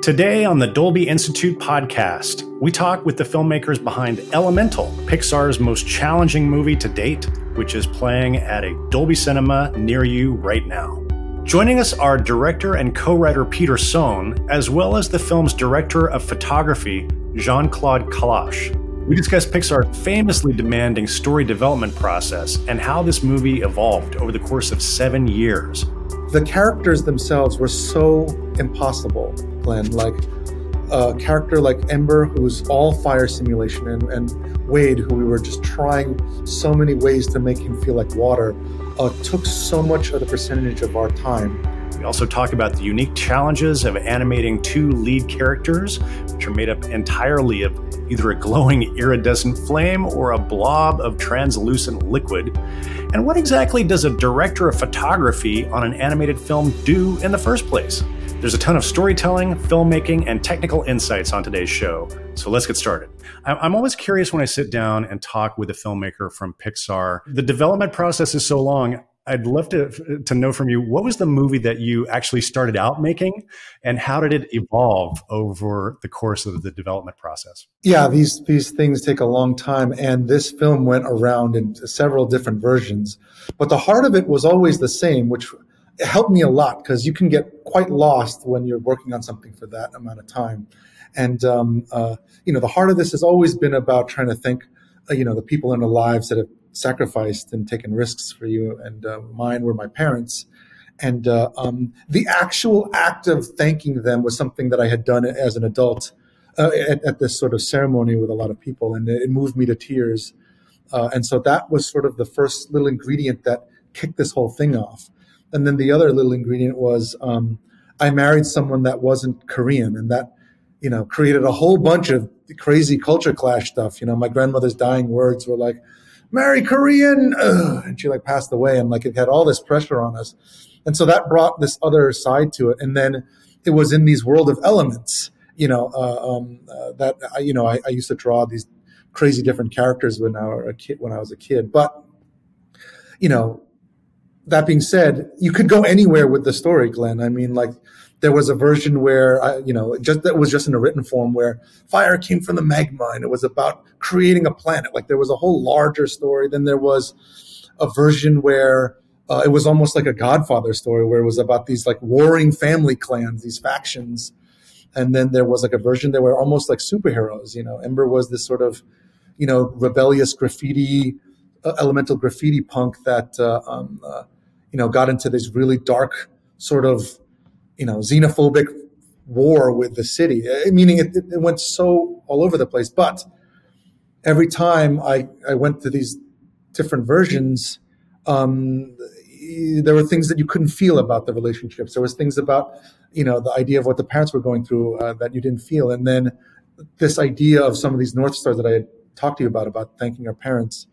Today on the Dolby Institute podcast, we talk with the filmmakers behind Elemental, Pixar's most challenging movie to date, which is playing at a Dolby Cinema near you right now. Joining us are director and co writer Peter Sohn, as well as the film's director of photography, Jean Claude Kalache. We discuss Pixar's famously demanding story development process and how this movie evolved over the course of seven years. The characters themselves were so impossible Glenn. Like a character like Ember, who's all fire simulation, and, and Wade, who we were just trying so many ways to make him feel like water, uh, took so much of the percentage of our time. We also talk about the unique challenges of animating two lead characters, which are made up entirely of either a glowing iridescent flame or a blob of translucent liquid. And what exactly does a director of photography on an animated film do in the first place? There's a ton of storytelling, filmmaking, and technical insights on today's show. So let's get started. I'm always curious when I sit down and talk with a filmmaker from Pixar. The development process is so long. I'd love to to know from you what was the movie that you actually started out making, and how did it evolve over the course of the development process? Yeah, these these things take a long time, and this film went around in several different versions, but the heart of it was always the same, which it helped me a lot because you can get quite lost when you're working on something for that amount of time. And um, uh, you know, the heart of this has always been about trying to think, uh, you know, the people in our lives that have sacrificed and taken risks for you. And uh, mine were my parents. And uh, um, the actual act of thanking them was something that I had done as an adult uh, at, at, this sort of ceremony with a lot of people, and it, moved me to tears. Uh, and so that was sort of the first little ingredient that kicked this whole thing off. And then the other little ingredient was um, I married someone that wasn't Korean, and that you know created a whole bunch of crazy culture clash stuff. You know, my grandmother's dying words were like, "Marry Korean," Ugh, and she like passed away, and like it had all this pressure on us, and so that brought this other side to it. And then it was in these world of elements, you know, uh, um, uh, that I, you know I, I used to draw these crazy different characters when I was a kid. When I was a kid, but you know, that being said, you could go anywhere with the story, Glenn. I mean, like there was a version where I, you know, just that was just in a written form where fire came from the magma and it was about creating a planet. Like there was a whole larger story. Then there was a version where uh, it was almost like a Godfather story where it was about these like warring family clans, these factions. And then there was like a version that were almost like superheroes. You know, Ember was this sort of, you know, rebellious graffiti, elemental graffiti punk that uh, um, uh, you know, got into this really dark sort of, you know, xenophobic war with the city, meaning it, it went so all over the place. But every time I, I went to these different versions, um, there were things that you couldn't feel about the relationships. There was things about, you know, the idea of what the parents were going through uh, that you didn't feel. And then this idea of some of these North Stars that I had talked to you about, about thanking our parents,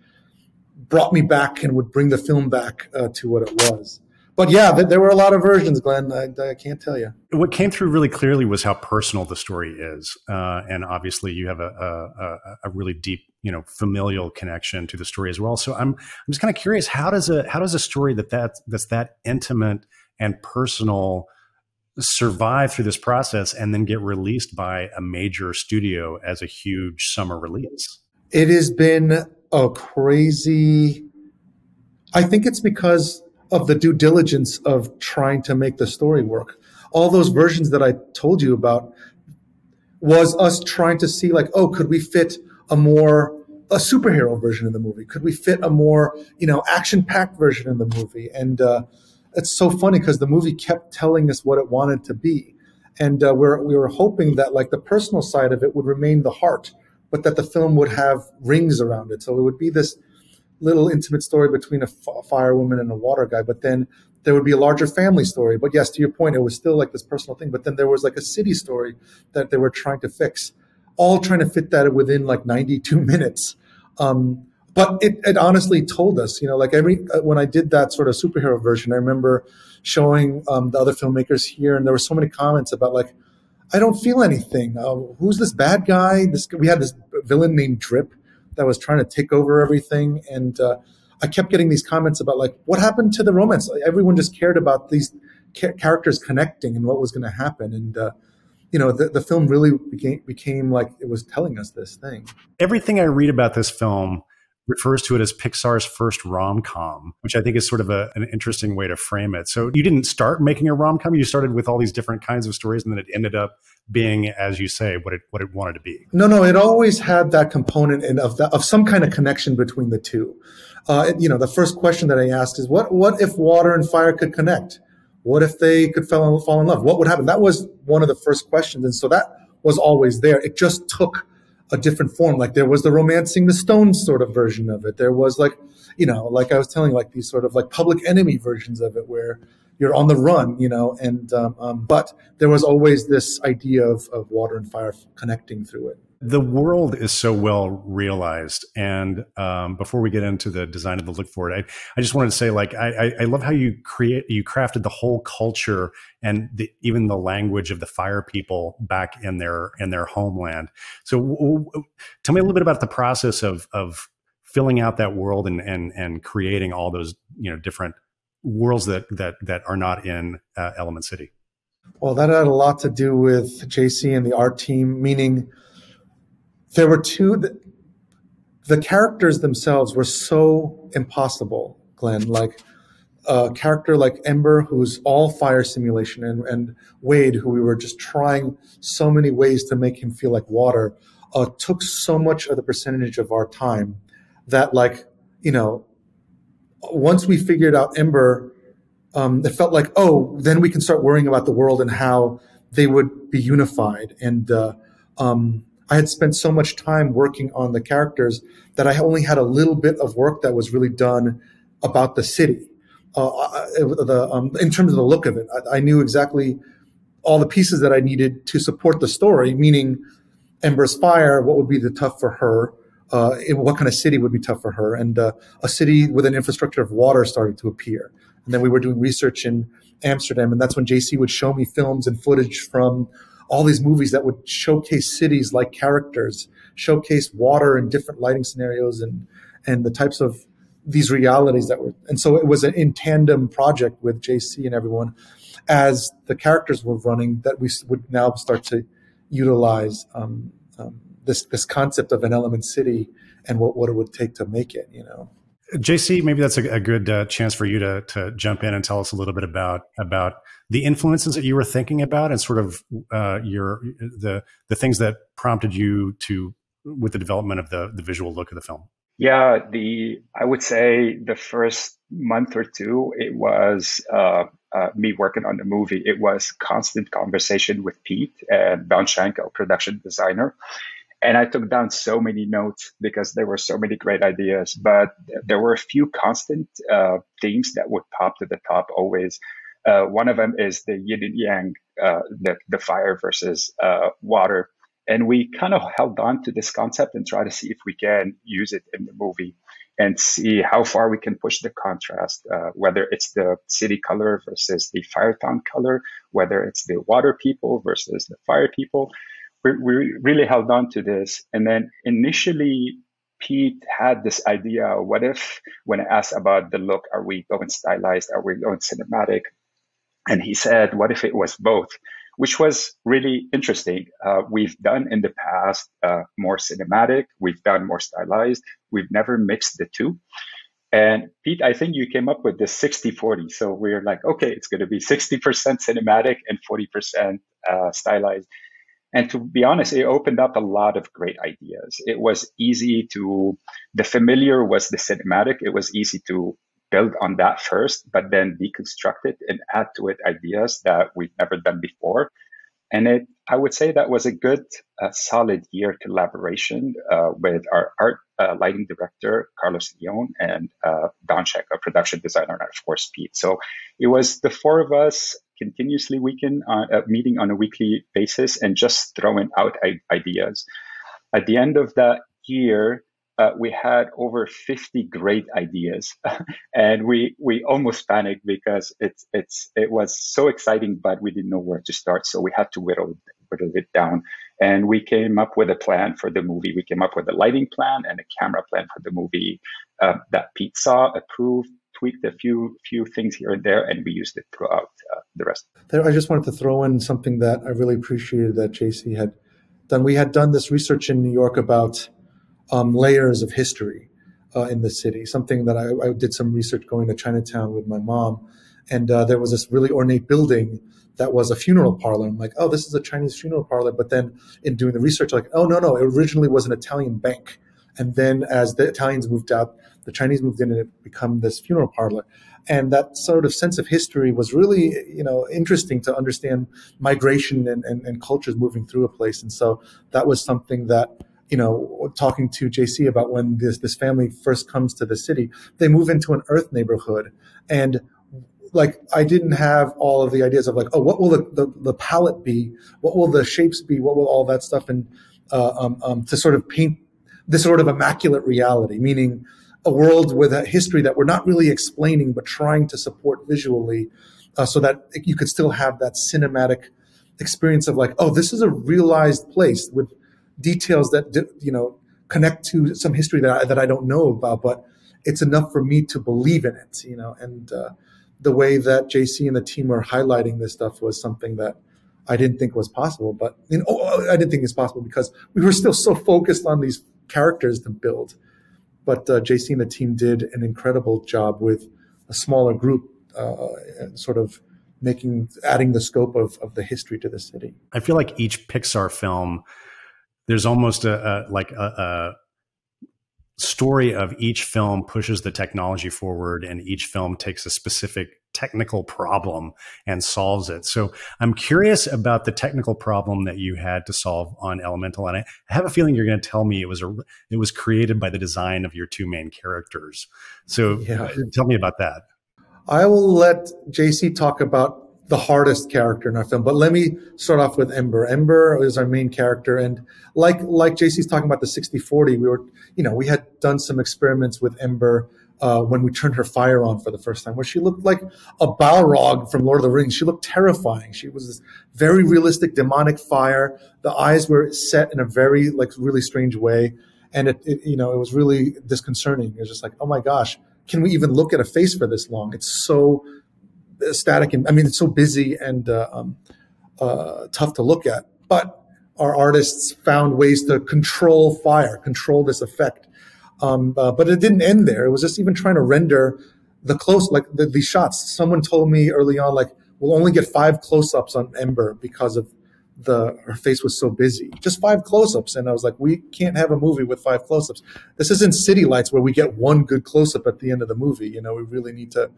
brought me back and would bring the film back uh, to what it was. But yeah, there were a lot of versions, Glenn. I, I, can't tell you. What came through really clearly was how personal the story is, uh, and obviously you have a, a, a, really deep, you know, familial connection to the story as well. So I'm I'm just kind of curious how does a how does a story that that that's that intimate and personal survive through this process and then get released by a major studio as a huge summer release? It has been a crazy. I think it's because of the due diligence of trying to make the story work. All those versions that I told you about was us trying to see like, oh, could we fit a more a superhero version of the movie? Could we fit a more you know action packed version of the movie? And uh, it's so funny because the movie kept telling us what it wanted to be, and uh, we're we were hoping that like the personal side of it would remain the heart but that the film would have rings around it. So it would be this little intimate story between a firewoman and a water guy, but then there would be a larger family story. But yes, to your point, it was still like this personal thing. But then there was like a city story that they were trying to fix, all trying to fit that within like 92 minutes. Um, but it, it honestly told us, you know, like every uh, when I did that sort of superhero version, I remember showing um, the other filmmakers here, and there were so many comments about like, I don't feel anything. Uh, who's this bad guy? This we had this villain named Drip that was trying to take over everything, and uh, I kept getting these comments about like, what happened to the romance? Like, everyone just cared about these ca- characters connecting and what was going to happen, and uh, you know, the, the film really became, became like it was telling us this thing. Everything I read about this film refers to it as Pixar's first rom com, which I think is sort of a, an interesting way to frame it. So you didn't start making a rom com; you started with all these different kinds of stories, and then it ended up being, as you say, what it what it wanted to be. No, no, it always had that component in, of of some kind of connection between the two. Uh, you know, the first question that I asked is, what what if water and fire could connect? What if they could fall in, fall in love? What would happen? That was one of the first questions. And so that was always there. It just took a different form. Like there was the romancing the stone sort of version of it. There was like, you know, like I was telling, like these sort of like public enemy versions of it where you're on the run, you know, and, um, um, but there was always this idea of, of water and fire connecting through it the world is so well realized. And um, before we get into the design of the look for it, I, I just wanted to say, like, I, I love how you create, you crafted the whole culture and the, even the language of the fire people back in their in their homeland. So, w- w- tell me a little bit about the process of of filling out that world and and and creating all those you know different worlds that that that are not in uh, Element City. Well, that had a lot to do with JC and the art team, meaning there were two the, the characters themselves were so impossible glenn. Like a character like ember who's all fire simulation and, and wade who we were just trying so many ways to make him feel like water uh, took so much of the percentage of our time that like you know once we figured out ember um, it felt like oh then we can start worrying about the world and how they would be unified. And uh, um, I had spent so much time working on the characters that I only had a little bit of work that was really done about the city. Uh, uh the, um, in terms of the look of it, I, I, knew exactly all the pieces that I needed to support the story, meaning Ember's Fire, what would be the tough for her, uh, what kind of city would be tough for her, and uh, a city with an infrastructure of water started to appear. And then we were doing research in Amsterdam, and that's when JC would show me films and footage from all these movies that would showcase cities like characters, showcase water in different lighting scenarios and and the types of these realities that were and so it was an in tandem project with JC and everyone as the characters were running that we would now start to utilize um, um, this this concept of an element city and what, what it would take to make it you know. JC, maybe that's a, a good uh, chance for you to to jump in and tell us a little bit about about the influences that you were thinking about and sort of uh, your the the things that prompted you to with the development of the the visual look of the film. Yeah, the I would say the first month or two, it was uh, uh, me working on the movie. It was constant conversation with Pete and Don Shank, our production designer, and I took down so many notes because there were so many great ideas. But there were a few constant uh, themes that would pop to the top always. Uh, one of them is the yin and yang, uh, the, the fire versus uh, water. And we kind of held on to this concept and try to see if we can use it in the movie and see how far we can push the contrast, uh, whether it's the city color versus the fire town color, whether it's the water people versus the fire people. We, we really held on to this. And then initially, Pete had this idea what if, when I asked about the look, are we going stylized? Are we going cinematic? And he said, what if it was both? Which was really interesting. Uh, we've done in the past uh, more cinematic, we've done more stylized, we've never mixed the two. And Pete, I think you came up with this 60 40. So we're like, okay, it's going to be 60% cinematic and 40% uh, stylized. And to be honest, it opened up a lot of great ideas. It was easy to, the familiar was the cinematic. It was easy to build on that first, but then deconstruct it and add to it ideas that we've never done before. And it, I would say that was a good, uh, solid year collaboration uh, with our art uh, lighting director, Carlos Leon, and uh, Don Shank, a production designer, and of course, Pete. So it was the four of us continuously weekend, uh, meeting on a weekly basis and just throwing out ideas. At the end of that year, uh, we had over 50 great ideas and we we almost panicked because it's it's it was so exciting but we didn't know where to start so we had to whittle whittle it down and we came up with a plan for the movie we came up with a lighting plan and a camera plan for the movie uh, that pete saw approved tweaked a few few things here and there, and we used it throughout uh, the rest. I just wanted to throw in something that I really appreciated that JC had done. We had done this research in New York about um, layers of history uh, in the city. Something that I, I, did some research going to Chinatown with my mom, and uh, there was this really ornate building that was a funeral parlor. I'm like, oh, this is a Chinese funeral parlor. But then in doing the research, like, oh no, no, it originally was an Italian bank. And then as the Italians moved out, the Chinese moved in and it became this funeral parlor. And that sort of sense of history was really, you know, interesting to understand migration and, and, and cultures moving through a place. And so that was something that you know, talking to JC about when this this family first comes to the city, they move into an earth neighborhood, and like I didn't have all of the ideas of like, oh, what will the, the, the palette be? What will the shapes be? What will all that stuff? And uh, um, um, to sort of paint this sort of immaculate reality, meaning a world with a history that we're not really explaining, but trying to support visually, uh, so that you could still have that cinematic experience of like, oh, this is a realized place with details that you know connect to some history that I, that I don't know about, but it's enough for me to believe in it, you know, and uh, the way that JC and the team were highlighting this stuff was something that I didn't think was possible. But you know, oh, I didn't think it's possible because we were still so focused on these characters to build. But uh, JC and the team did an incredible job with a smaller group, uh, sort of making adding the scope of, of the history to the city. I feel like each Pixar film, there's almost a, a like a, story of each film pushes the technology forward and each film takes a specific technical problem and solves it. So I'm curious about the technical problem that you had to solve on Elemental, and I have a feeling you're going to tell me it was a it was created by the design of your two main characters. So yeah. tell me about that. I will let JC talk about the hardest character in our film. But let me start off with Ember. Ember is our main character, and like like JC's talking about the 60-40, we were you know we had done some experiments with Ember uh, when we turned her fire on for the first time, where she looked like a Balrog from Lord of the Rings. She looked terrifying. She was this very realistic demonic fire. The eyes were set in a very like really strange way, and it, it you know it was really disconcerting. It was just like oh my gosh. Can we even look at a face for this long? It's so static and I mean it's so busy and uh, um, uh, tough to look at. But our artists found ways to control fire, control this effect. Um, uh, but it didn't end there. It was just even trying to render the close, like the, the shots. Someone told me early on, like we'll only get five close-ups on Ember because of the her face was so busy. Just five close-ups, and I was like, we can't have a movie with five close-ups. This isn't City Lights where we get one good close-up at the end of the movie. You know, we really need to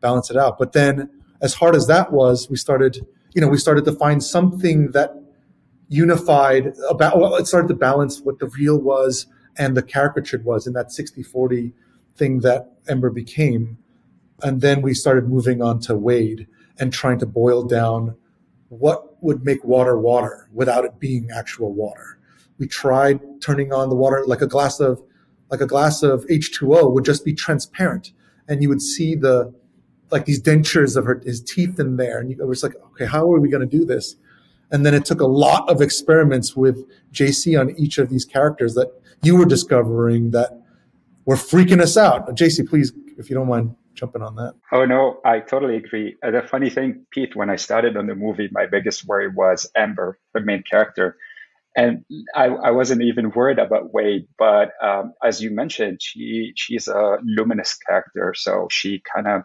balance it out. But then, as hard as that was, we started, you know, we started to find something that unified about, well, it started to balance what the real was and the caricatured was in that 60 40 thing that Ember became. And then we started moving on to Wade and trying to boil down what would make water water without it being actual water. We tried turning on the water like a glass of like a glass of H2O would just be transparent and you would see the like these dentures of her his teeth in there, and it was like, okay, how are we going to do this? And then it took a lot of experiments with JC on each of these characters that you were discovering that were freaking us out. JC, please, if you don't mind jumping on that. Oh no, I totally agree. Uh, the funny thing, Pete, when I started on the movie, my biggest worry was Amber, the main character. And I, I wasn't even worried about Wade, but um, as you mentioned, she she's a luminous character, so she kind of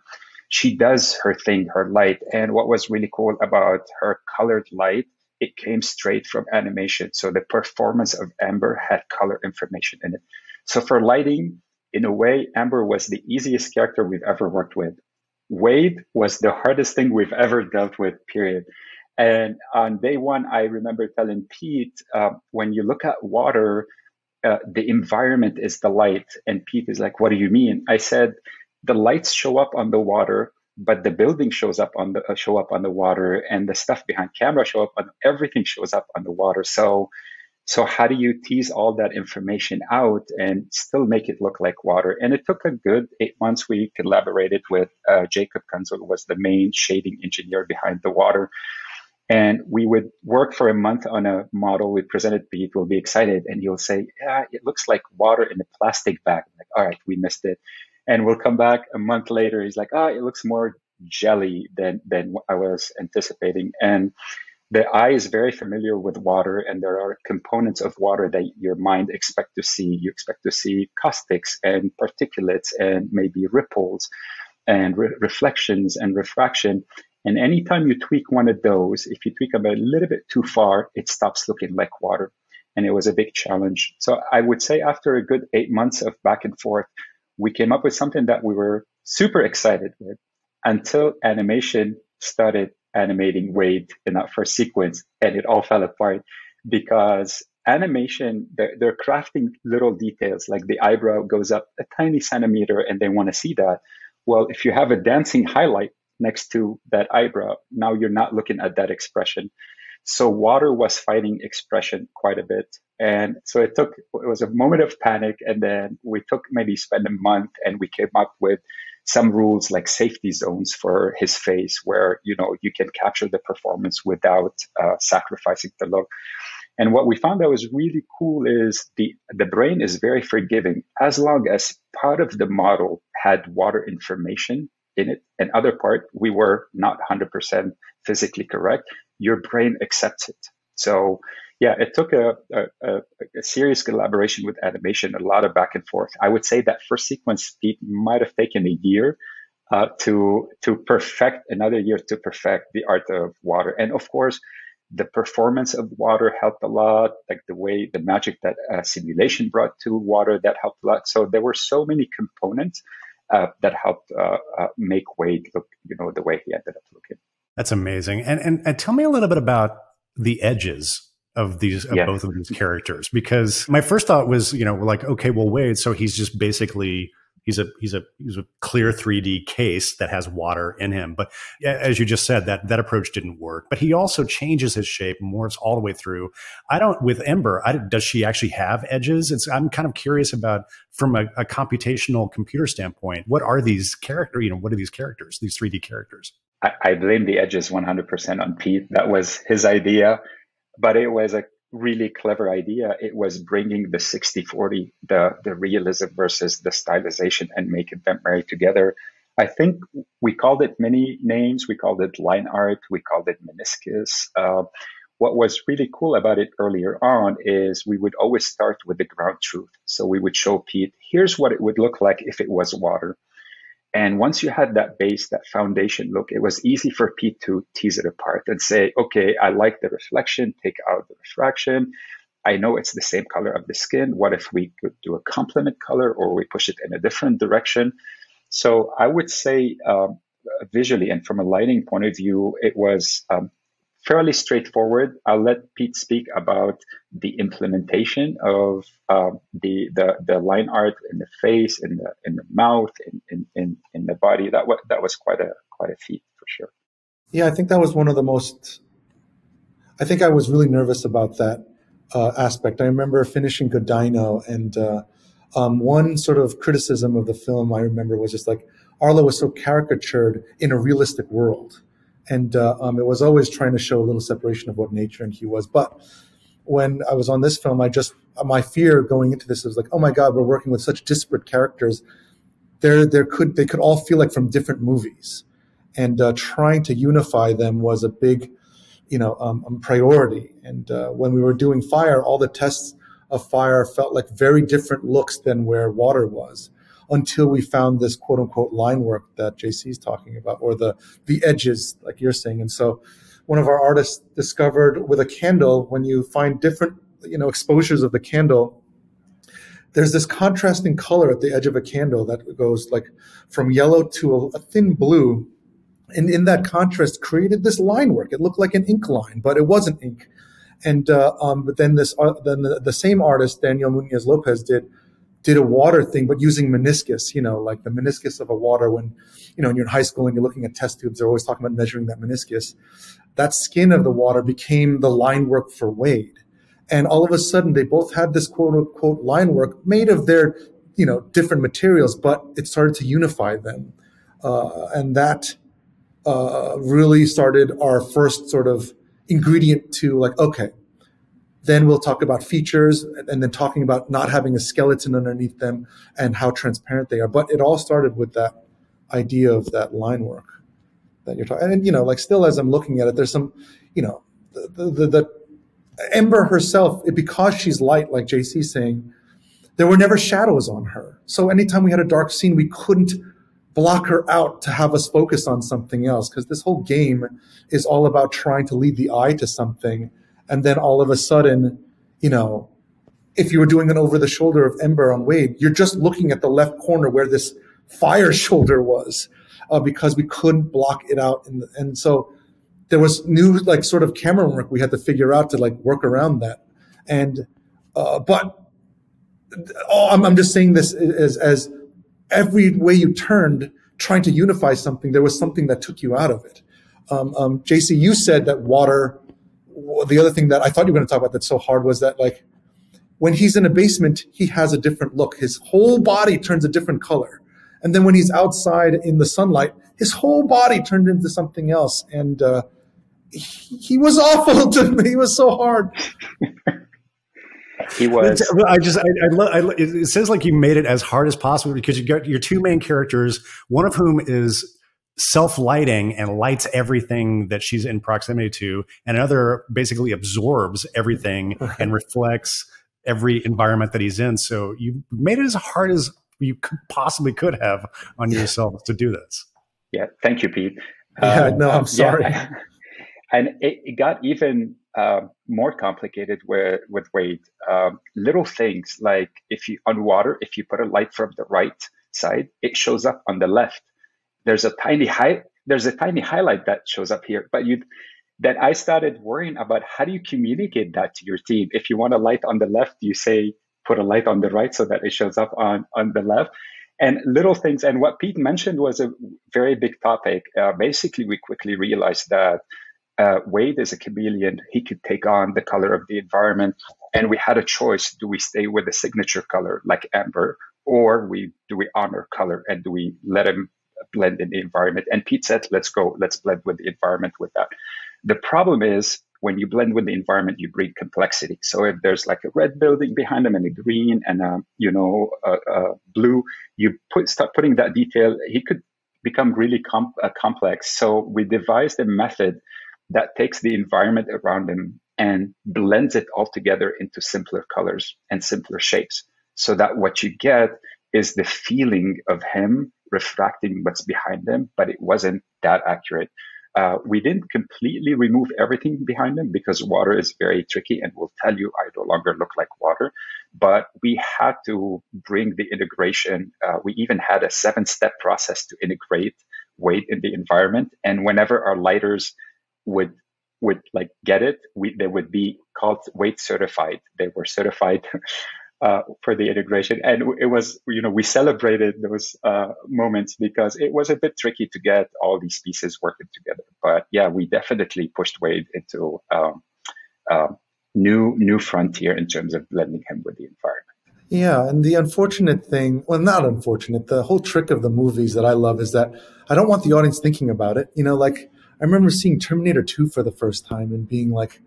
she does her thing, her light. And what was really cool about her colored light, it came straight from animation. So the performance of Amber had color information in it. So for lighting, in a way, Amber was the easiest character we've ever worked with. Wade was the hardest thing we've ever dealt with, period. And on day one, I remember telling Pete, uh, when you look at water, uh, the environment is the light. And Pete is like, what do you mean? I said, the lights show up on the water, but the building shows up on the uh, show up on the water, and the stuff behind camera show up on everything shows up on the water. So, so how do you tease all that information out and still make it look like water? And it took a good eight months. We collaborated with uh, Jacob Kunzel, was the main shading engineer behind the water. And we would work for a month on a model. We presented Pete, will be excited, and he'll say, "Yeah, it looks like water in a plastic bag." I'm like, all right, we missed it and we'll come back a month later. He's like, ah, oh, it looks more jelly than than I was anticipating. And the eye is very familiar with water, and there are components of water that your mind expect to see. You expect to see caustics and particulates and maybe ripples and re- reflections and refraction. And anytime you tweak one of those, if you tweak them a little bit too far, it stops looking like water. And it was a big challenge. So I would say after a good eight months of back and forth, we came up with something that we were super excited with until animation started animating Wade in that first sequence and it all fell apart because animation they're, they're, crafting little details like the eyebrow goes up a tiny centimeter and they want to see that. Well if you have a dancing highlight next to that eyebrow now you're not looking at that expression so water was fighting expression quite a bit. And so it took it was a moment of panic. And then we took maybe spend a month and we came up with some rules like safety zones for his face where you know you can capture the performance without uh, sacrificing the look. And what we found that was really cool is the the brain is very forgiving. As long as part of the model had water information in it and other part we were not 100% physically correct your brain accepts it so yeah, it took a, a, a, serious collaboration with animation, a lot of back and forth. I would say that first sequence Pete might have taken a year uh, to to perfect, another year to perfect the art of water. And of course, the performance of water helped a lot, like the way the magic that uh, simulation brought to water that helped a lot. So there were so many components uh, that helped uh, uh, make Wade look, you know, the way he ended up looking. That's amazing. And, and and tell me a little bit about the edges of these of both of these characters because my first thought was you know like okay well wait so he's just basically he's a he's a he's a clear 3D case that has water in him. But as you just said that that approach didn't work. But he also changes his shape morphs all the way through. I don't with Ember I, does she actually have edges? It's I'm kind of curious about from a, a computational computer standpoint what are these character you know what are these characters these 3D characters I, I blame the edges 100% on Pete that was his idea but it was a really clever idea. It was bringing the 60 40, the, the realism versus the stylization and making them marry together. I think we called it many names. We called it line art. We called it meniscus. Uh, what was really cool about it earlier on is we would always start with the ground truth. So we would show Pete, here's what it would look like if it was water. And once you had that base, that foundation look, it was easy for Pete to tease it apart and say, okay, I like the reflection, take out the refraction. I know it's the same color of the skin. What if we could do a complement color or we push it in a different direction? So I would say um, visually and from a lighting point of view, it was um, fairly straightforward. I'll let Pete speak about the implementation of uh, the, the the line art in the face, in the in the mouth, in in, in, in the body. That was that was quite a quite a feat for sure. Yeah, I think that was one of the most. I think I was really nervous about that uh, aspect. I remember finishing Good Dino, and uh, um, one sort of criticism of the film I remember was just like Arlo was so caricatured in a realistic world and uh, um, it was always trying to show a little separation of what nature and he was. But when I was on this film, I just my fear going into this was like, oh my god, we're working with such disparate characters. There, there could they could all feel like from different movies, and uh, trying to unify them was a big, you know, um, um, priority. And uh, when we were doing fire, all the tests of fire felt like very different looks than where water was until we found this quote unquote line work that JC is talking about, or the the edges, like you're saying. And so, one of our artists discovered with a candle, when you find different you know exposures of the candle, there's this contrasting color at the edge of a candle that goes like from yellow to a, a thin blue. And in that contrast, created this line work. It looked like an ink line, but it wasn't ink. And uh, um, but then this, uh, then the, the, same artist, Daniel Munoz Lopez, did did a water thing, but using meniscus, you know, like the meniscus of a water when, you know, when you're in high school and you're looking at test tubes, they're always talking about measuring that meniscus. That skin of the water became the line work for Wade. And all of a sudden they both had this quote unquote line work made of their, you know, different materials, but it started to unify them. Uh, and that, uh, really started our first sort of ingredient to like, okay, then we'll talk about features and then talking about not having a skeleton underneath them and how transparent they are. But it all started with that idea of that line work that you're talking. And, you know, like still as I'm looking at it, there's some, you know, the, the, the Ember herself, it, because she's light, like JC's saying, there were never shadows on her. So anytime we had a dark scene, we couldn't block her out to have us focus on something else because this whole game is all about trying to lead the eye to something and then all of a sudden you know if you were doing an over the shoulder of ember on wade you're just looking at the left corner where this fire shoulder was uh, because we couldn't block it out the, and so there was new like sort of camera work we had to figure out to like work around that and uh, but oh, I'm, I'm just saying this as as every way you turned trying to unify something, there was something that took you out of it. Um, um, JC, you said that water. The other thing that I thought you were going to talk about that's so hard was that like when he's in a basement, he has a different look. His whole body turns a different color, and then when he's outside in the sunlight, his whole body turned into something else. And uh, he, he was awful to me. He was so hard. he was. I just, I, I, lo- I, it says like you made it as hard as possible because you got your two main characters, one of whom is self lighting and lights everything that she's in proximity to, and another basically absorbs everything right. and reflects every environment that he's in. So you made it as hard as you possibly could have on yourself to do this. Yeah, thank you, Pete. Yeah, um, no, I'm sorry. Yeah. and it, it, got even uh, more complicated with, with Wade. Um, little things like if you on water, if you put a light from the right side, it shows up on the left. There's a tiny high, there's a tiny highlight that shows up here, but you that I started worrying about how do you communicate that to your team? If you want a light on the left, you say put a light on the right so that it shows up on on the left. And little things, and what Pete mentioned was a very big topic. Uh, basically, we quickly realized that uh, Wade is a chameleon. He could take on the color of the environment. And we had a choice. Do we stay with the signature color like amber or we do we honor color and do we let him blend in the environment? And Pete said, let's go, let's blend with the environment with that. The problem is when you blend with the environment, you bring complexity. So if there's like a red building behind them and a green and a, you know, a, a blue, you put, start putting that detail, he could become really com- uh, complex. So we devised a method that takes the environment around him and blends it all together into simpler colors and simpler shapes so that what you get is the feeling of him refracting what's behind them, but it wasn't that accurate. Uh, we didn't completely remove everything behind them because water is very tricky and will tell you I no longer look like water. But we had to bring the integration. Uh, we even had a seven step process to integrate Wade in the environment. And whenever our lighters would would like get it, we they would be called Wade certified. They were certified uh, for the integration, and it was you know we celebrated those uh, moments because it was a bit tricky to get all these pieces working together. But yeah, we definitely pushed Wade into um, uh, new new frontier in terms of blending him with the environment. Yeah, and the unfortunate thing, well, not unfortunate, the whole trick of the movies that I love is that I don't want the audience thinking about it. You know, like I remember seeing Terminator 2 for the first time and being like,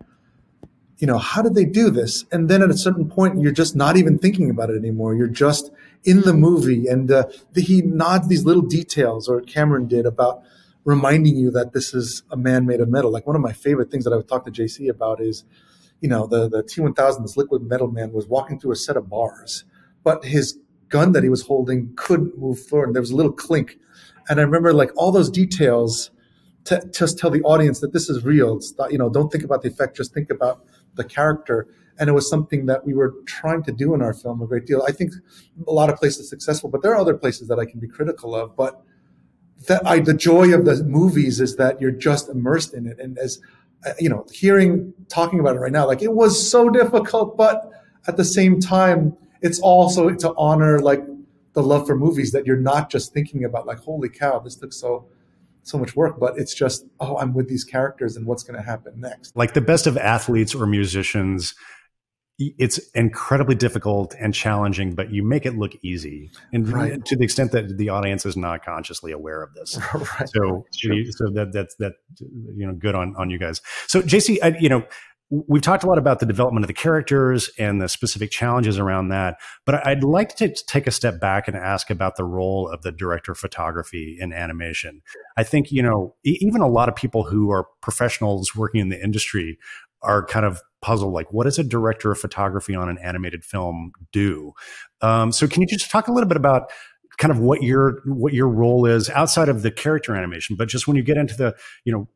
you know, how did they do this? And then at a certain point, you're just not even thinking about it anymore. You're just in the movie. And uh, the, he nods these little details, or Cameron did, about reminding you that this is a man made of metal. Like one of my favorite things that I would talk to JC about is, you know, the, the T1000, this liquid metal man, was walking through a set of bars, but his gun that he was holding couldn't move forward. And there was a little clink. And I remember like all those details to just tell the audience that this is real. Not, you know, don't think about the effect, just think about the character. And it was something that we were trying to do in our film a great deal. I think a lot of places successful, but there are other places that I can be critical of. But that I, the joy of the movies is that you're just immersed in it. And as uh, you know, hearing talking about it right now, like it was so difficult, but at the same time, it's also to honor like the love for movies that you're not just thinking about like, holy cow, this looks so so much work, but it's just, oh, I'm with these characters and what's going to happen next. Like the best of athletes or musicians, it's incredibly difficult and challenging, but you make it look easy, and right. to the extent that the audience is not consciously aware of this. right. So, so that that's that you know, good on on you guys. So, JC, I, you know, we've talked a lot about the development of the characters and the specific challenges around that, but I'd like to take a step back and ask about the role of the director of photography in animation. I think, you know, even a lot of people who are professionals working in the industry are kind of puzzled like what does a director of photography on an animated film do um, so can you just talk a little bit about kind of what your what your role is outside of the character animation but just when you get into the you know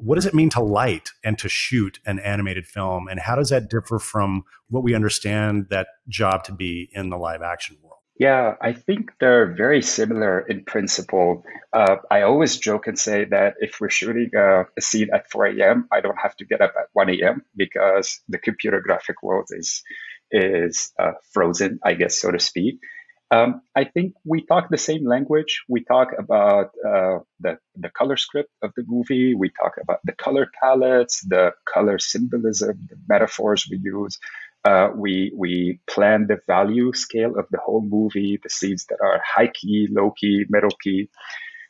what does it mean to light and to shoot an animated film? And how does that differ from what we understand that job to be in the live action world? Yeah i think they're very similar in principle. Uh, i always joke and say that if we're shooting a, a scene at 4 a.m i don't have to get up at 1 a.m because the computer graphic world is is uh, frozen i guess so to speak um, I think we talk the same language. We talk about uh, the, the color script of the movie. We talk about the color palettes, the color symbolism, the metaphors we use. Uh, we we plan the value scale of the whole movie, the scenes that are high key, low key, middle key.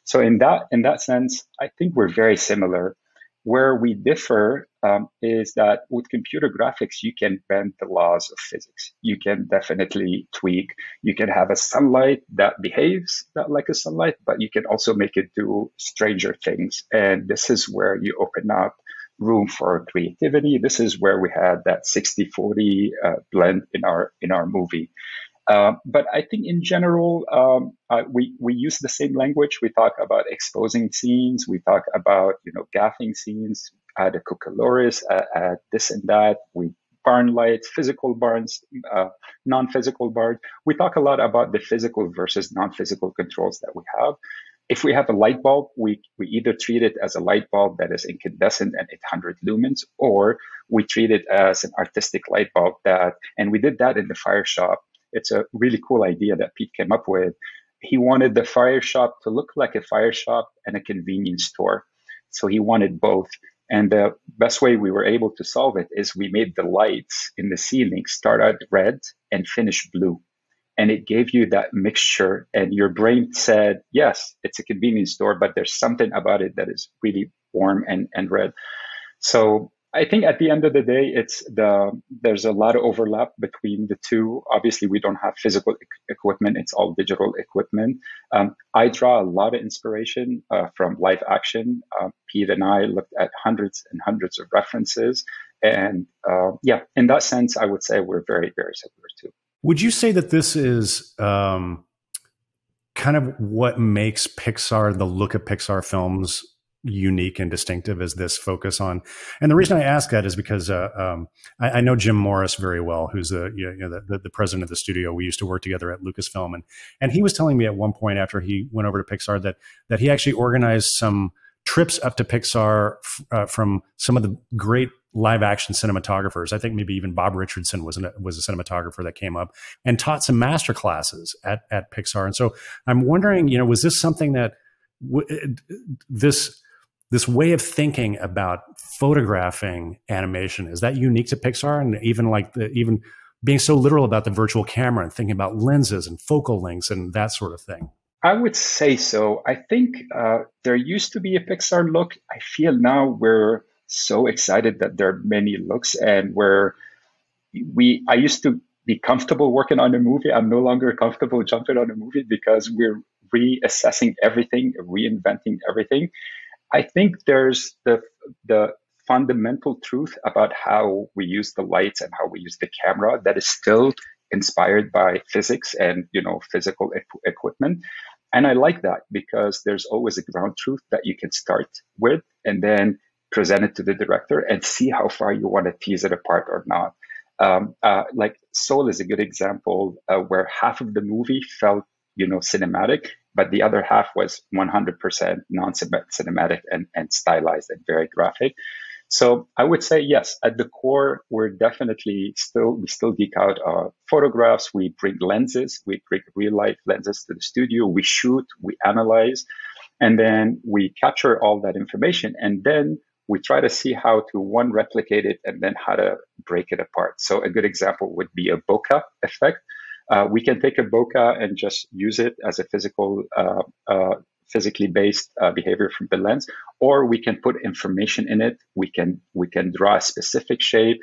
So in that in that sense, I think we're very similar. Where we differ um, is that with computer graphics, you can bend the laws of physics. You can definitely tweak. You can have a sunlight that behaves like a sunlight, but you can also make it do stranger things. And this is where you open up room for creativity. This is where we had that 60-40 uh, blend in our in our movie. Uh, but I think in general, um, uh, we, we use the same language. We talk about exposing scenes. We talk about, you know, gaffing scenes, add a cucaloris, add, add this and that. We barn lights, physical barns, uh, non-physical barns. We talk a lot about the physical versus non-physical controls that we have. If we have a light bulb, we, we either treat it as a light bulb that is incandescent and 800 lumens, or we treat it as an artistic light bulb that, and we did that in the fire shop it's a really cool idea that Pete came up with. He wanted the fire shop to look like a fire shop and a convenience store. So he wanted both. And the best way we were able to solve it is we made the lights in the ceiling start out red and finish blue. And it gave you that mixture. And your brain said, yes, it's a convenience store, but there's something about it that is really warm and, and red. So I think at the end of the day, it's the there's a lot of overlap between the two. Obviously, we don't have physical equipment; it's all digital equipment. Um, I draw a lot of inspiration uh, from live action. Uh, Pete and I looked at hundreds and hundreds of references, and uh, yeah, in that sense, I would say we're very, very similar too. Would you say that this is um, kind of what makes Pixar the look of Pixar films unique and distinctive as this focus on. And the reason I ask that is because uh, um, I, I, know Jim Morris very well, who's the you know, the, the, president of the studio. We used to work together at Lucasfilm, and and he was telling me at one point after he went over to Pixar that that he actually organized some trips up to Pixar uh, from some of the great live action cinematographers. I think maybe even Bob Richardson was an, was a cinematographer that came up and taught some master classes at at Pixar. And so I'm wondering, you know, was this something that w- this this way of thinking about photographing animation is that unique to Pixar and even like the, even being so literal about the virtual camera and thinking about lenses and focal lengths and that sort of thing. I would say so. I think uh, there used to be a Pixar look. I feel now we're so excited that there are many looks and where we I used to be comfortable working on a movie. I'm no longer comfortable jumping on a movie because we're reassessing everything, reinventing everything. I think there's the the fundamental truth about how we use the lights and how we use the camera that is still inspired by physics and you know physical e- equipment. And i like that because there's always a ground truth that you can start with and then present it to the director and see how far you want to tease it apart or not. Um, uh, like soul is a good example uh, where half of the movie felt you know cinematic but the other half was 100% non-cinematic and, and stylized and very graphic. So I would say yes, at the core, we're definitely still we still geek out uh, photographs. We bring lenses, we bring real life lenses to the studio. We shoot, we analyze, and then we capture all that information, and then we try to see how to one replicate it and then how to break it apart. So a good example would be a bokeh effect uh, we can take a bokeh and just use it as a physical uh, uh, physically based uh, behavior from the lens, or we can put information in it. We can we can draw a specific shape.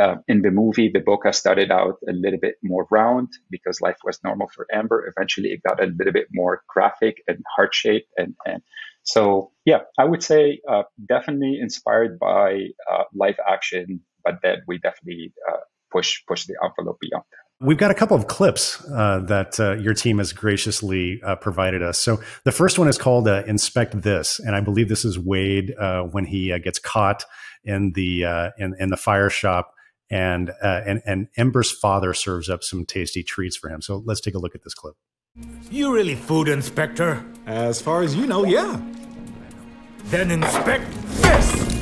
Uh, in the movie, the bokeh started out a little bit more round because life was normal for Amber. Eventually, it got a little bit more graphic and heart shaped, and and so yeah, I would say uh, definitely inspired by uh, live action, but then we definitely uh, push push the envelope beyond that. We've got a couple of clips uh, that uh, your team has graciously uh, provided us. So the first one is called uh, "Inspect This," and I believe this is Wade uh, when he uh, gets caught in the in, in, the fire shop, and and and Ember's father serves up some tasty treats for him. So let's take a look at this clip. You really food inspector? As far as you know, yeah. Then inspect this.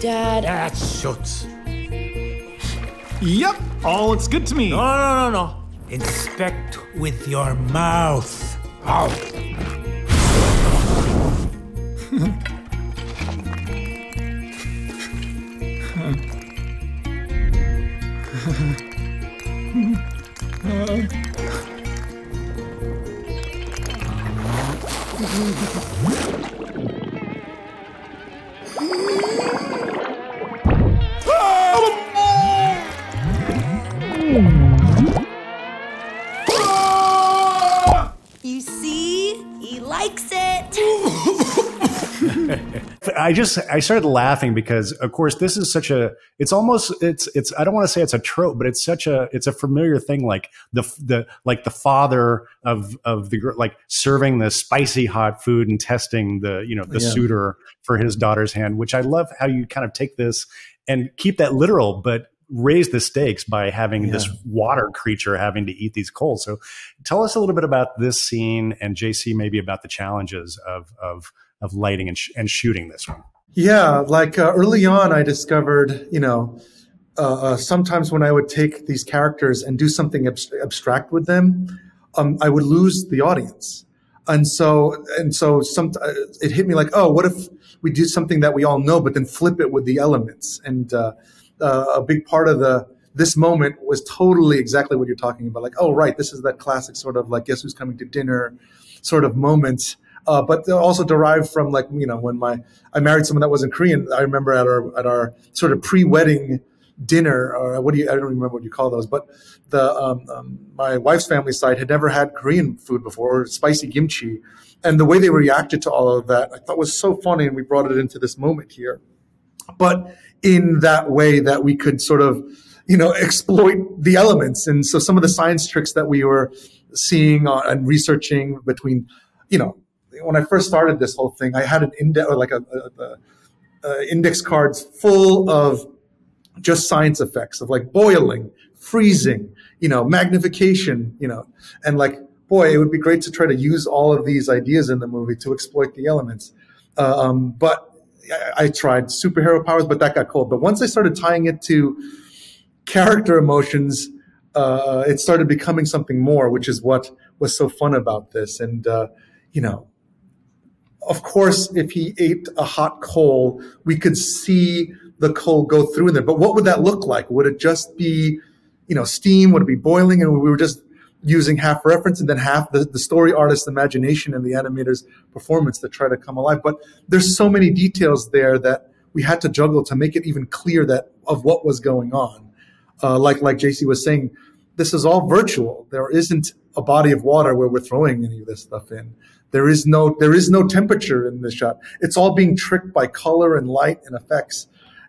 Dad. That shoots. Yep, all looks good to me. No, no, no, no. Inspect with your mouth. Out. I just I started laughing because of course this is such a it's almost it's it's I don't want to say it's a trope but it's such a it's a familiar thing like the the like the father of of the girl like serving the spicy hot food and testing the you know the yeah. suitor for his daughter's hand which I love how you kind of take this and keep that literal but raise the stakes by having yeah. this water creature having to eat these coals. So tell us a little bit about this scene and JC maybe about the challenges of of of lighting and, sh- and shooting this one? Yeah, like uh, early on, I discovered, you know, uh, uh, sometimes when I would take these characters and do something ab- abstract with them, um, I would lose the audience. And so, and so some, uh, it hit me like, oh, what if we do something that we all know, but then flip it with the elements? And uh, uh, a big part of the, this moment was totally exactly what you're talking about. Like, oh, right, this is that classic sort of like, guess who's coming to dinner sort of moment uh, but also derived from like you know when my I married someone that wasn't Korean. I remember at our at our sort of pre-wedding dinner or what do you I don't remember what you call those, but the um, um, my wife's family side had never had Korean food before or spicy kimchi, and the way they reacted to all of that I thought was so funny, and we brought it into this moment here, but in that way that we could sort of you know exploit the elements, and so some of the science tricks that we were seeing and researching between you know when I first started this whole thing, I had an index like a, a, a, index cards full of just science effects of like boiling, freezing, you know, magnification, you know, and like boy, it would be great to try to use all of these ideas in the movie to exploit the elements. Uh, um, but I, I tried superhero powers, but that got cold. But once I started tying it to character emotions, uh, it started becoming something more, which is what was so fun about this. And uh, you know, of course, if he ate a hot coal, we could see the coal go through in there. But what would that look like? Would it just be, you know, steam? Would it be boiling? And we were just using half reference and then half the, the story artist's imagination and the animator's performance to try to come alive. But there's so many details there that we had to juggle to make it even clear that of what was going on. Uh, like like JC was saying, this is all virtual. There isn't a body of water where we're throwing any of this stuff in. There is no there is no temperature in this shot. It's all being tricked by color and light and effects,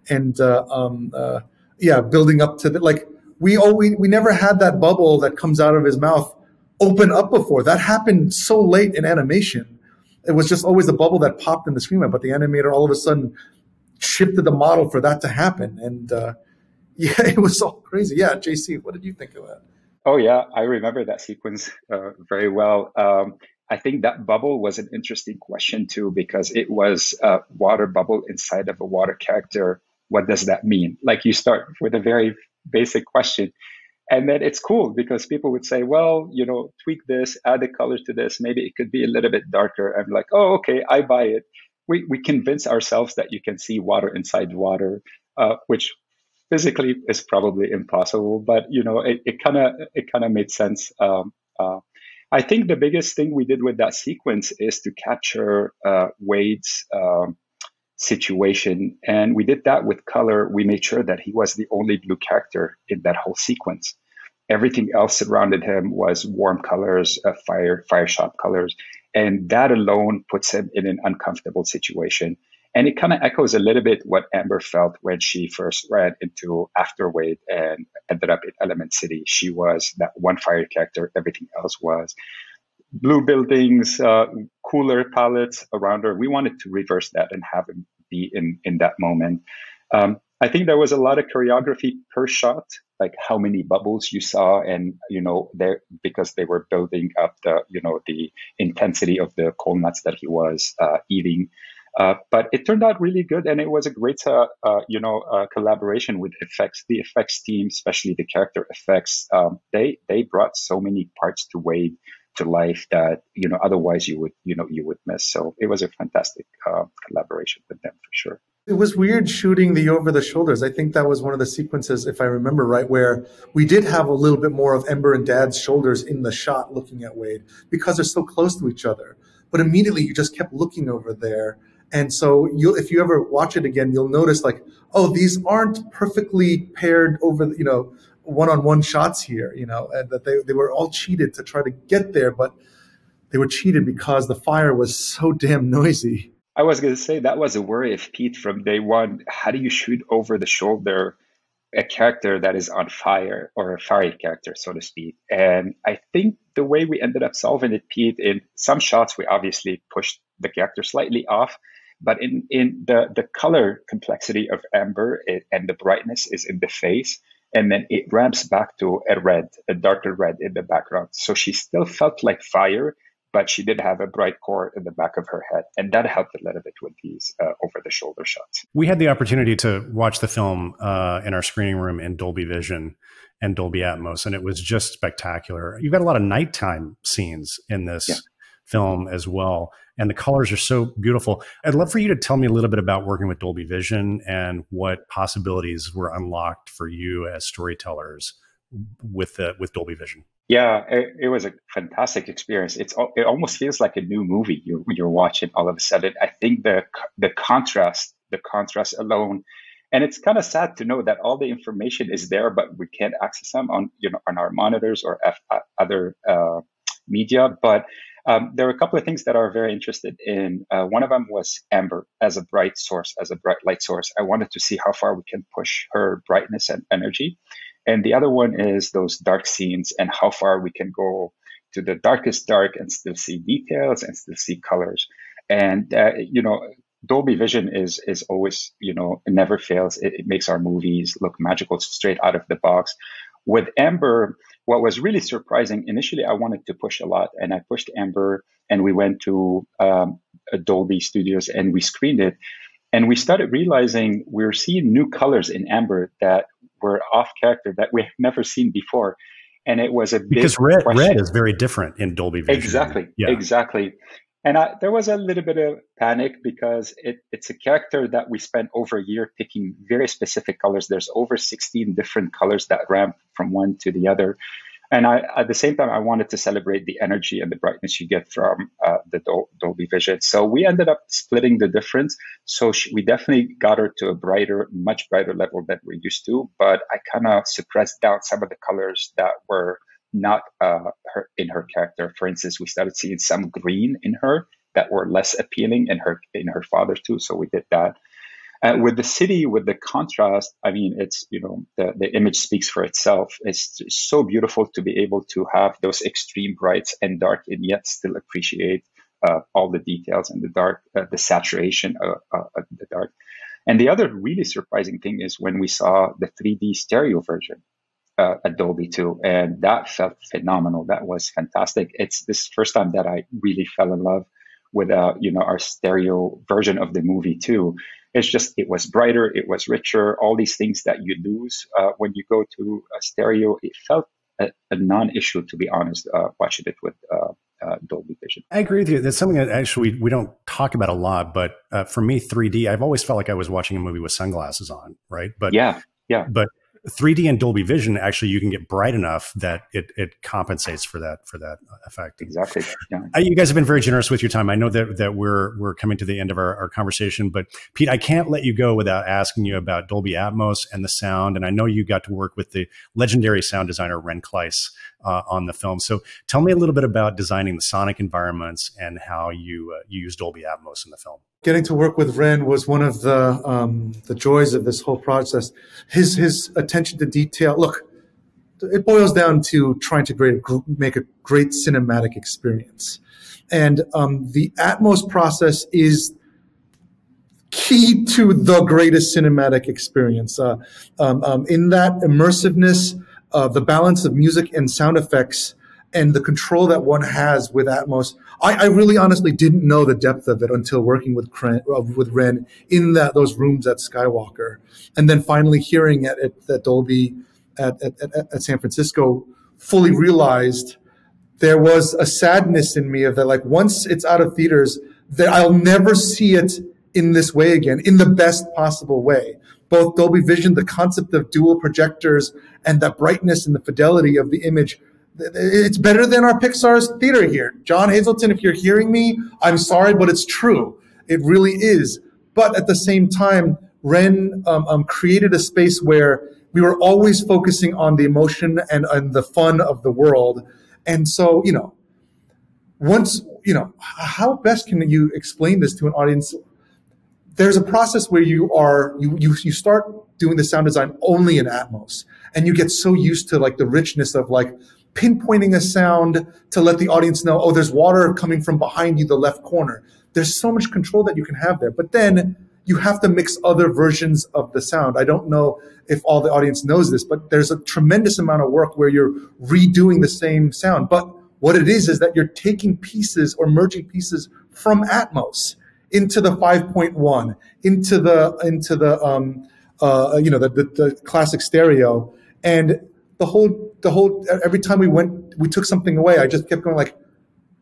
and uh, um, uh, yeah, building up to the like we we, we never had that bubble that comes out of his mouth open up before. That happened so late in animation. It was just always the bubble that popped in the screen, but the animator all of a sudden shifted the model for that to happen, and uh, yeah, it was all crazy. Yeah, JC, what did you think of that? Oh yeah, I remember that sequence uh, very well. Um, I think that bubble was an interesting question too, because it was a water bubble inside of a water character. What does that mean? Like you start with a very basic question. And then it's cool because people would say, well, you know, tweak this, add a color to this. Maybe it could be a little bit darker. I'm like, oh, okay, I buy it. We, we convince ourselves that you can see water inside water, uh, which physically is probably impossible, but you know, it kind of, it kind of made sense. Um, uh, I think the biggest thing we did with that sequence is to capture uh, Wade's um, situation. And we did that with color. We made sure that he was the only blue character in that whole sequence. Everything else surrounded him was warm colors, uh, fire, fire shop colors. And that alone puts him in an uncomfortable situation. And it kind of echoes a little bit what Ember felt when she first ran into After Wade and ended up in Element City. She was that one fire character, everything else was blue buildings, uh, cooler palettes around her. We wanted to reverse that and have him be in, in that moment. Um, I think there was a lot of choreography per shot, like how many bubbles you saw, and you know, there because they were building up the you know the intensity of the cold nuts that he was uh, eating. Uh, but it turned out really good, and it was a great, uh, uh, you know, uh, collaboration with effects. The effects team, especially the character effects, um, they they brought so many parts to Wade to life that you know otherwise you would you know you would miss. So it was a fantastic uh, collaboration with them for sure. It was weird shooting the over the shoulders. I think that was one of the sequences, if I remember right, where we did have a little bit more of Ember and Dad's shoulders in the shot looking at Wade because they're so close to each other. But immediately you just kept looking over there and so you if you ever watch it again, you'll notice like, oh, these aren't perfectly paired over, you know, one-on-one shots here, you know, and that they, they were all cheated to try to get there, but they were cheated because the fire was so damn noisy. I was going to say that was a worry of Pete from day one. How do you shoot over the shoulder a character that is on fire or a fiery character, so to speak? And I think the way we ended up solving it, Pete, in some shots, we obviously pushed the character slightly off but in, in the, the color complexity of Ember it, and the brightness is in the face. And then it ramps back to a red, a darker red in the background. So she still felt like fire, but she did have a bright core in the back of her head. And that helped a little bit with these uh, over the shoulder shots. We had the opportunity to watch the film uh, in our screening room in Dolby Vision and Dolby Atmos, and it was just spectacular. You've got a lot of nighttime scenes in this. Yeah film as well. And the colors are so beautiful. I'd love for you to tell me a little bit about working with Dolby Vision and what possibilities were unlocked for you as storytellers with the, with Dolby Vision. Yeah, it, it, was a fantastic experience. It's it almost feels like a new movie you're, you're watching all of a sudden. I think the the contrast, the contrast alone, and it's kind of sad to know that all the information is there, but we can't access them on you know on our monitors or F, uh, other uh, media. But um, there are a couple of things that are very interested in. Uh, one of them was Ember as a bright source, as a bright light source. I wanted to see how far we can push her brightness and energy. And the other one is those dark scenes and how far we can go to the darkest dark and still see details and still see colors. And uh, you know, Dolby Vision is is always you know it never fails. It, it makes our movies look magical straight out of the box. With Ember, what was really surprising initially, I wanted to push a lot, and I pushed Ember, and we went to um, Dolby Studios and we screened it, and we started realizing we were seeing new colors in Ember that were off character that we had never seen before, and it was a because red question. red is very different in Dolby Vision. Exactly, yeah. exactly. And I, there was a little bit of panic because it, it's a character that we spent over a year picking very specific colors. There's over 16 different colors that ramp from one to the other. And I, at the same time, I wanted to celebrate the energy and the brightness you get from uh, the Dol- Dolby Vision. So we ended up splitting the difference. So she, we definitely got her to a brighter, much brighter level than we're used to. But I kind of suppressed down some of the colors that were not uh, her in her character. For instance, we started seeing some green in her that were less appealing in her in her father too. So we did that. Uh, with the city, with the contrast, I mean, it's you know the the image speaks for itself. It's so beautiful to be able to have those extreme brights and dark, and yet still appreciate uh, all the details and the dark, uh, the saturation of, of the dark. And the other really surprising thing is when we saw the 3D stereo version uh, Dolby too, and that felt phenomenal. That was fantastic. It's this first time that I really fell in love with uh, you know our stereo version of the movie too. It's just it was brighter, it was richer. All these things that you lose uh, when you go to a stereo, it felt a, a non-issue to be honest. Uh, watching it with uh, uh, Dolby Vision. I agree with you. That's something that actually we, we don't talk about a lot, but uh, for me, 3D, I've always felt like I was watching a movie with sunglasses on, right? But yeah, yeah. But 3D and Dolby Vision, actually, you can get bright enough that it, it compensates for that for that effect. Exactly. Yeah. Uh, you guys have been very generous with your time. I know that that we're we're coming to the end of our, our conversation, but Pete, I can't let you go without asking you about Dolby Atmos and the sound. And I know you got to work with the legendary sound designer Ren Klyce uh, on the film. So tell me a little bit about designing the sonic environments and how you uh, you use Dolby Atmos in the film getting to work with Ren was one of the um, the joys of this whole process. His his attention to detail. Look, it boils down to trying to make a great cinematic experience, and um, the Atmos process is key to the greatest cinematic experience. Uh, um, um in that immersiveness, uh, the balance of music and sound effects and the control that one has with Atmos. I, I really honestly didn't know the depth of it until working with uh, with Ren in that those rooms at Skywalker, and then finally hearing it at, at Dolby at, at, at, San Francisco, fully realized there was a sadness in me of that. Like once it's out of theaters, that I'll never see it in this way again, in the best possible way. Both Dolby Vision, the concept of dual projectors, and the brightness and the fidelity of the image it's better than our Pixar's theater here. John Hazelton, if you're hearing me, I'm sorry, but it's true. It really is. But at the same time, Ren um, um, created a space where we were always focusing on the emotion and, and the fun of the world. And so, you know, once, you know, how best can you explain this to an audience? There's a process where you are, you, you, you start doing the sound design only in Atmos and you get so used to like the richness of like pinpointing a sound to let the audience know, oh, there's water coming from behind you, the left corner. There's so much control that you can have there. But then you have to mix other versions of the sound. I don't know if all the audience knows this, but there's a tremendous amount of work where you're redoing the same sound. But what it is is that you're taking pieces or merging pieces from Atmos into the 5.1, into the into the um, uh, you know the, the, the classic stereo, and the whole the whole every time we went we took something away i just kept going like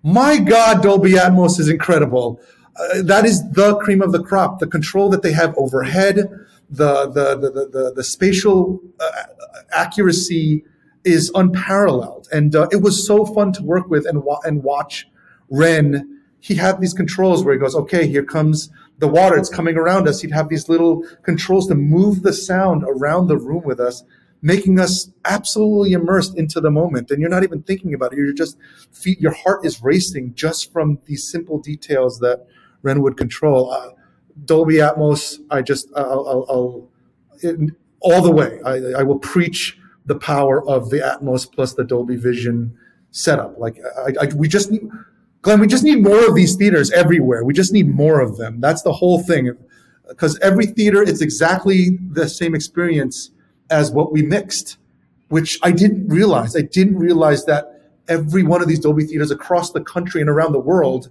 my god dolby atmos is incredible. Uh, that is the cream of the crop. The control that they have overhead the the the the, the, the spatial uh, accuracy is unparalleled. And uh, it was so fun to work with and wa- and watch ren. He had these controls where he goes okay here comes the water. It's coming around us. He'd have these little controls to move the sound around the room with us making us absolutely immersed into the moment. And you're not even thinking about it. You're just, your heart is racing just from these simple details that Ren would control. Uh, Dolby Atmos, I just, I'll, I'll, I'll it, all the way. I, I will preach the power of the Atmos plus the Dolby Vision setup. Like, I, I, we just need, Glenn, we just need more of these theaters everywhere. We just need more of them. That's the whole thing. Because every theater, it's exactly the same experience as what we mixed, which I didn't realize. I didn't realize that every one of these Dolby theaters across the country and around the world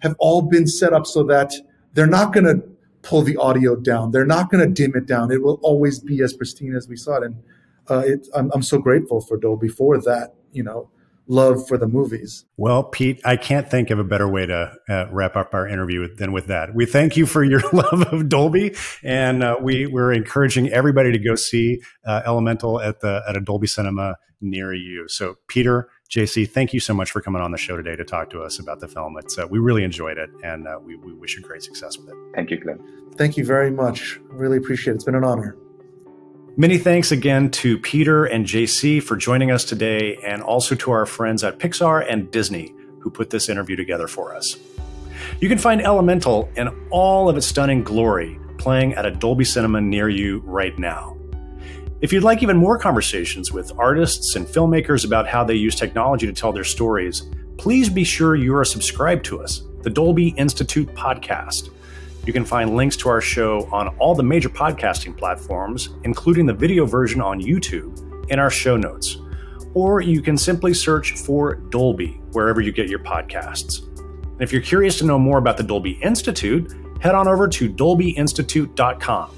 have all been set up so that they're not going to pull the audio down. They're not going to dim it down. It will always be as pristine as we saw it. And uh, it, I'm, I'm so grateful for Dolby for that, you know, love for the movies. Well, Pete, I can't think of a better way to uh, wrap up our interview than with that. We thank you for your love of Dolby, and uh, we we're encouraging everybody to go see uh, Elemental at the at a Dolby Cinema near you. So, Peter, JC, thank you so much for coming on the show today to talk to us about the film. It's uh, we really enjoyed it, and uh, we, we wish you great success with it. Thank you, Glenn. Thank you very much. Really appreciate it. It's been an honor. Many thanks again to Peter and JC for joining us today, and also to our friends at Pixar and Disney who put this interview together for us. You can find Elemental in all of its stunning glory playing at a Dolby Cinema near you right now. If you'd like even more conversations with artists and filmmakers about how they use technology to tell their stories, please be sure you are subscribed to us, the Dolby Institute podcast. You can find links to our show on all the major podcasting platforms, including the video version on YouTube, in our show notes. Or you can simply search for Dolby wherever you get your podcasts. And if you're curious to know more about the Dolby Institute, head on over to dolbyinstitute.com.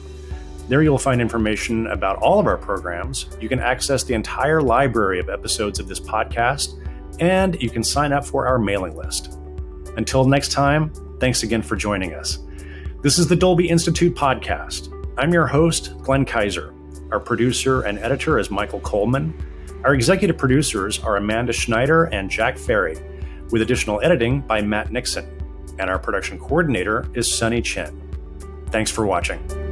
There you'll find information about all of our programs. You can access the entire library of episodes of this podcast, and you can sign up for our mailing list. Until next time, thanks again for joining us. This is the Dolby Institute podcast. I'm your host, Glenn Kiser. Our producer and editor is Michael Coleman. Our executive producers are Amanda Schneider and Jack Ferry, with additional editing by Matt Nixon. And our production coordinator is Sunny Chin. Thanks for watching.